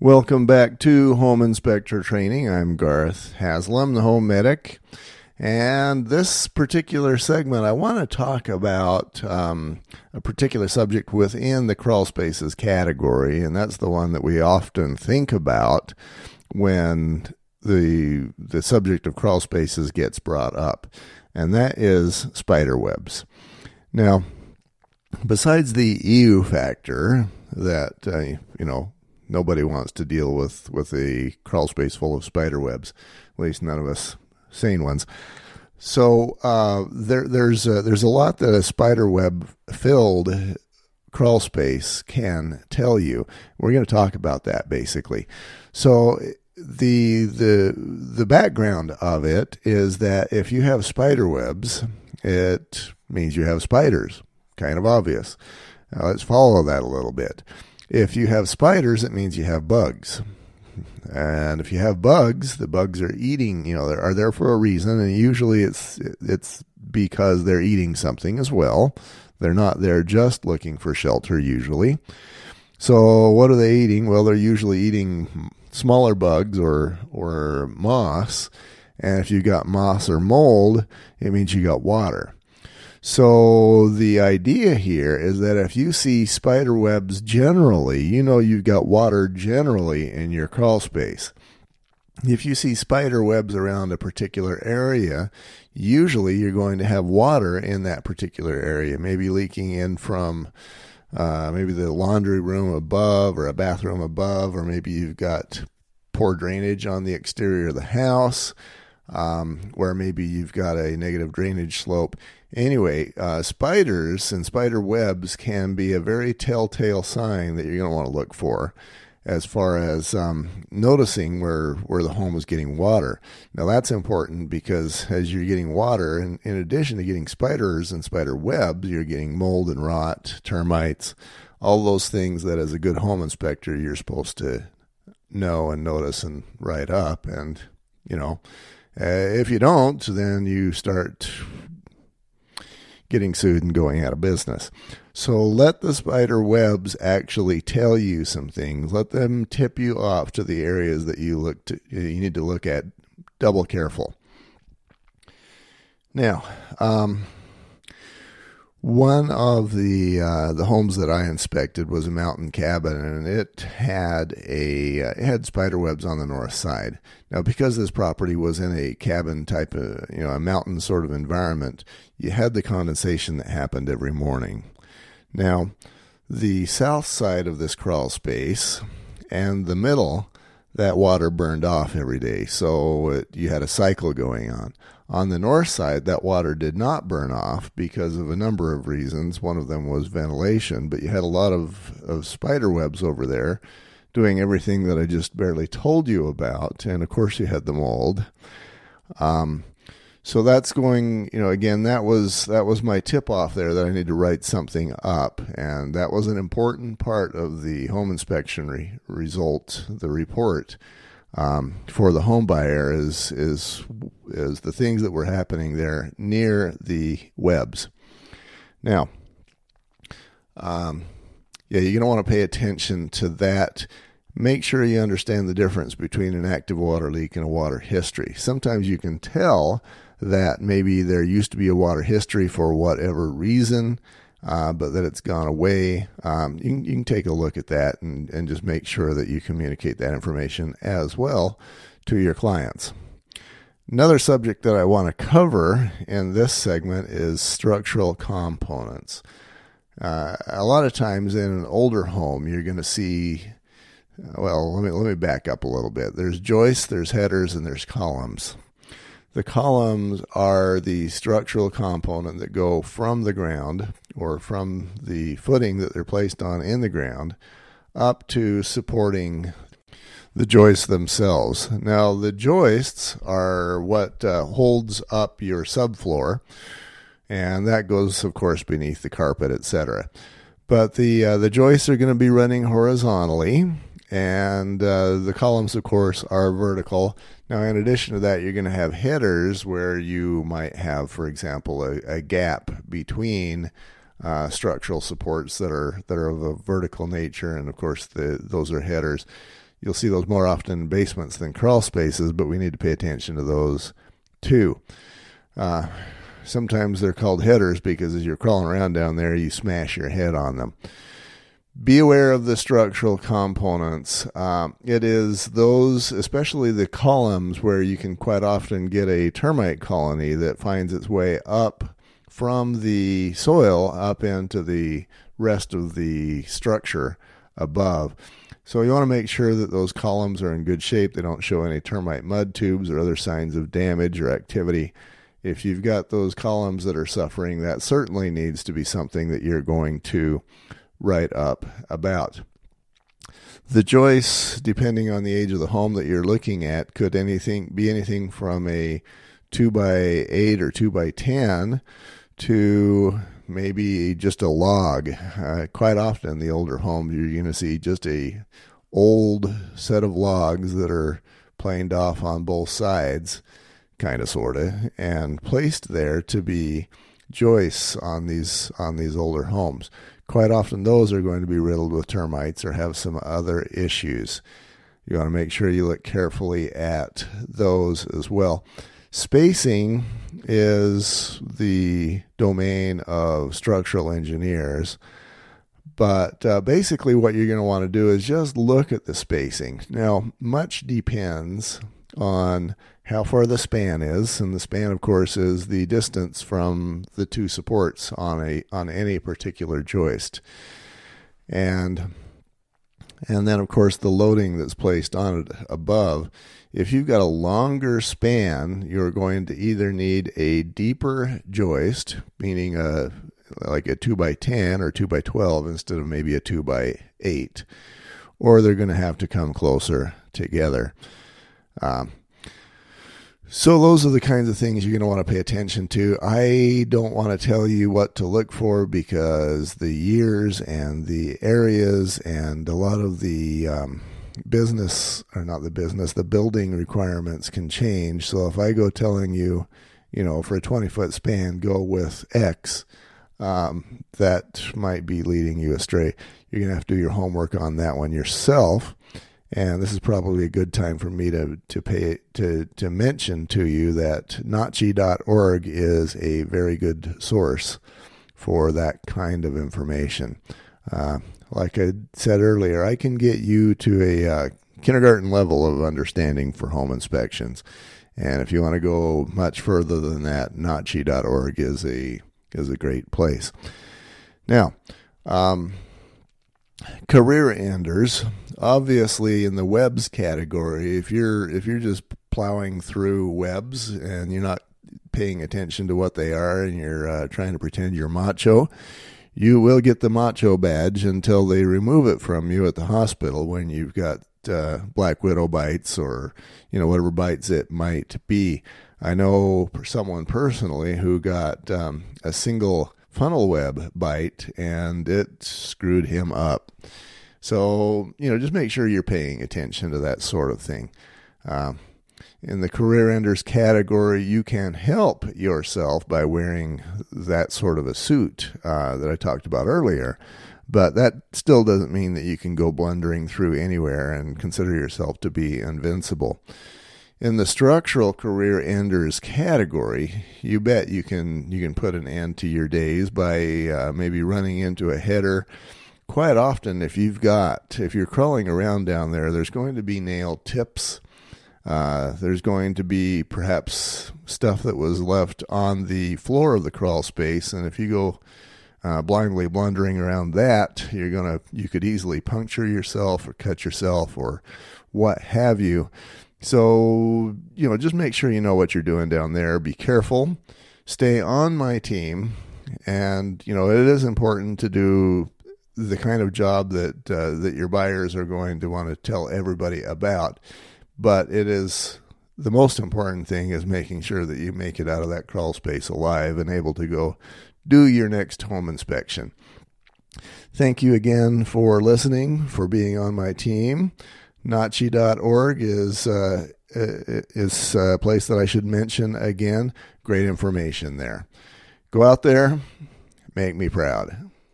Welcome back to Home Inspector Training. I'm Garth Haslam, the home medic. And this particular segment, I want to talk about um, a particular subject within the crawl spaces category, and that's the one that we often think about when the the subject of crawl spaces gets brought up, and that is spider webs. Now, besides the EU factor that uh, you know nobody wants to deal with with a crawl space full of spider webs. At least none of us sane ones. So uh, there, there's a, there's a lot that a spider web filled crawl space can tell you. We're going to talk about that basically. So the the the background of it is that if you have spider webs, it means you have spiders. Kind of obvious. Now let's follow that a little bit. If you have spiders, it means you have bugs. And if you have bugs, the bugs are eating, you know, they are there for a reason. And usually it's, it's because they're eating something as well. They're not there just looking for shelter usually. So what are they eating? Well, they're usually eating smaller bugs or, or moss. And if you got moss or mold, it means you got water. So the idea here is that if you see spider webs generally, you know you've got water generally in your crawl space. If you see spider webs around a particular area, usually you're going to have water in that particular area, maybe leaking in from uh, maybe the laundry room above or a bathroom above, or maybe you've got poor drainage on the exterior of the house, um, where maybe you've got a negative drainage slope. Anyway, uh, spiders and spider webs can be a very telltale sign that you're going to want to look for as far as um, noticing where, where the home is getting water. Now, that's important because as you're getting water, and in addition to getting spiders and spider webs, you're getting mold and rot, termites, all those things that as a good home inspector you're supposed to know and notice and write up. And, you know, uh, if you don't, then you start getting sued and going out of business. So let the spider webs actually tell you some things. Let them tip you off to the areas that you look to you need to look at. Double careful. Now, um, one of the uh, the homes that I inspected was a mountain cabin, and it had a uh, it had spider webs on the north side. Now, because this property was in a cabin type of you know a mountain sort of environment, you had the condensation that happened every morning. Now, the south side of this crawl space and the middle, that water burned off every day, so it, you had a cycle going on. On the north side, that water did not burn off because of a number of reasons. One of them was ventilation, but you had a lot of, of spider webs over there doing everything that I just barely told you about. And of course, you had the mold. Um, so that's going, you know, again, that was that was my tip off there that I need to write something up, and that was an important part of the home inspection re- result, the report um, for the home buyer is is is the things that were happening there near the webs. Now, um, yeah, you're going to want to pay attention to that. Make sure you understand the difference between an active water leak and a water history. Sometimes you can tell that maybe there used to be a water history for whatever reason uh, but that it's gone away. Um, you, can, you can take a look at that and, and just make sure that you communicate that information as well to your clients. Another subject that I want to cover in this segment is structural components. Uh, a lot of times in an older home, you're going to see. Well, let me let me back up a little bit. There's joists, there's headers, and there's columns. The columns are the structural component that go from the ground or from the footing that they're placed on in the ground up to supporting the joists themselves. Now, the joists are what uh, holds up your subfloor, and that goes, of course, beneath the carpet, etc. But the uh, the joists are going to be running horizontally, and uh, the columns, of course, are vertical. Now, in addition to that, you're going to have headers where you might have, for example, a, a gap between uh, structural supports that are that are of a vertical nature, and of course, the, those are headers. you'll see those more often in basements than crawl spaces, but we need to pay attention to those too. Uh, sometimes they're called headers because as you're crawling around down there, you smash your head on them. Be aware of the structural components. Uh, it is those, especially the columns, where you can quite often get a termite colony that finds its way up from the soil up into the rest of the structure above. So you want to make sure that those columns are in good shape. They don't show any termite mud tubes or other signs of damage or activity. If you've got those columns that are suffering, that certainly needs to be something that you're going to write up about. The joists, depending on the age of the home that you're looking at, could anything be anything from a two by eight or two by ten to maybe just a log. Uh, quite often, the older homes you're going to see just a old set of logs that are planed off on both sides, kind of sorta, and placed there to be joists on these on these older homes. Quite often, those are going to be riddled with termites or have some other issues. You want to make sure you look carefully at those as well. Spacing is the domain of structural engineers. But uh, basically, what you're going to want to do is just look at the spacing. Now, much depends on how far the span is, and the span, of course, is the distance from the two supports on a on any particular joist, and and then, of course, the loading that's placed on it above. If you've got a longer span, you're going to either need a deeper joist, meaning a like a 2 by 10 or 2 by 12 instead of maybe a 2 by 8 or they're going to have to come closer together um, so those are the kinds of things you're going to want to pay attention to i don't want to tell you what to look for because the years and the areas and a lot of the um, business or not the business, the building requirements can change. So if I go telling you, you know, for a 20 foot span, go with X, um, that might be leading you astray. You're going to have to do your homework on that one yourself. And this is probably a good time for me to, to pay to, to mention to you that nachi.org is a very good source for that kind of information. Uh, like I said earlier, I can get you to a uh, kindergarten level of understanding for home inspections. And if you want to go much further than that, nachi.org is a is a great place. Now, um, career enders, obviously in the webs category, if you're if you're just plowing through webs and you're not paying attention to what they are and you're uh, trying to pretend you're macho, you will get the macho badge until they remove it from you at the hospital when you've got uh, black widow bites or you know whatever bites it might be. I know someone personally who got um, a single funnel web bite and it screwed him up. So you know just make sure you're paying attention to that sort of thing. Um, in the career enders category, you can help yourself by wearing that sort of a suit uh, that I talked about earlier. But that still doesn't mean that you can go blundering through anywhere and consider yourself to be invincible. In the structural career enders category, you bet you can you can put an end to your days by uh, maybe running into a header. Quite often, if you've got if you're crawling around down there, there's going to be nail tips uh, there's going to be perhaps stuff that was left on the floor of the crawl space, and if you go uh, blindly blundering around that, you're gonna you could easily puncture yourself or cut yourself or what have you. So you know, just make sure you know what you're doing down there. Be careful. Stay on my team, and you know it is important to do the kind of job that uh, that your buyers are going to want to tell everybody about but it is the most important thing is making sure that you make it out of that crawl space alive and able to go do your next home inspection. Thank you again for listening, for being on my team. Nachi.org is uh, is a place that I should mention again. Great information there. Go out there, make me proud.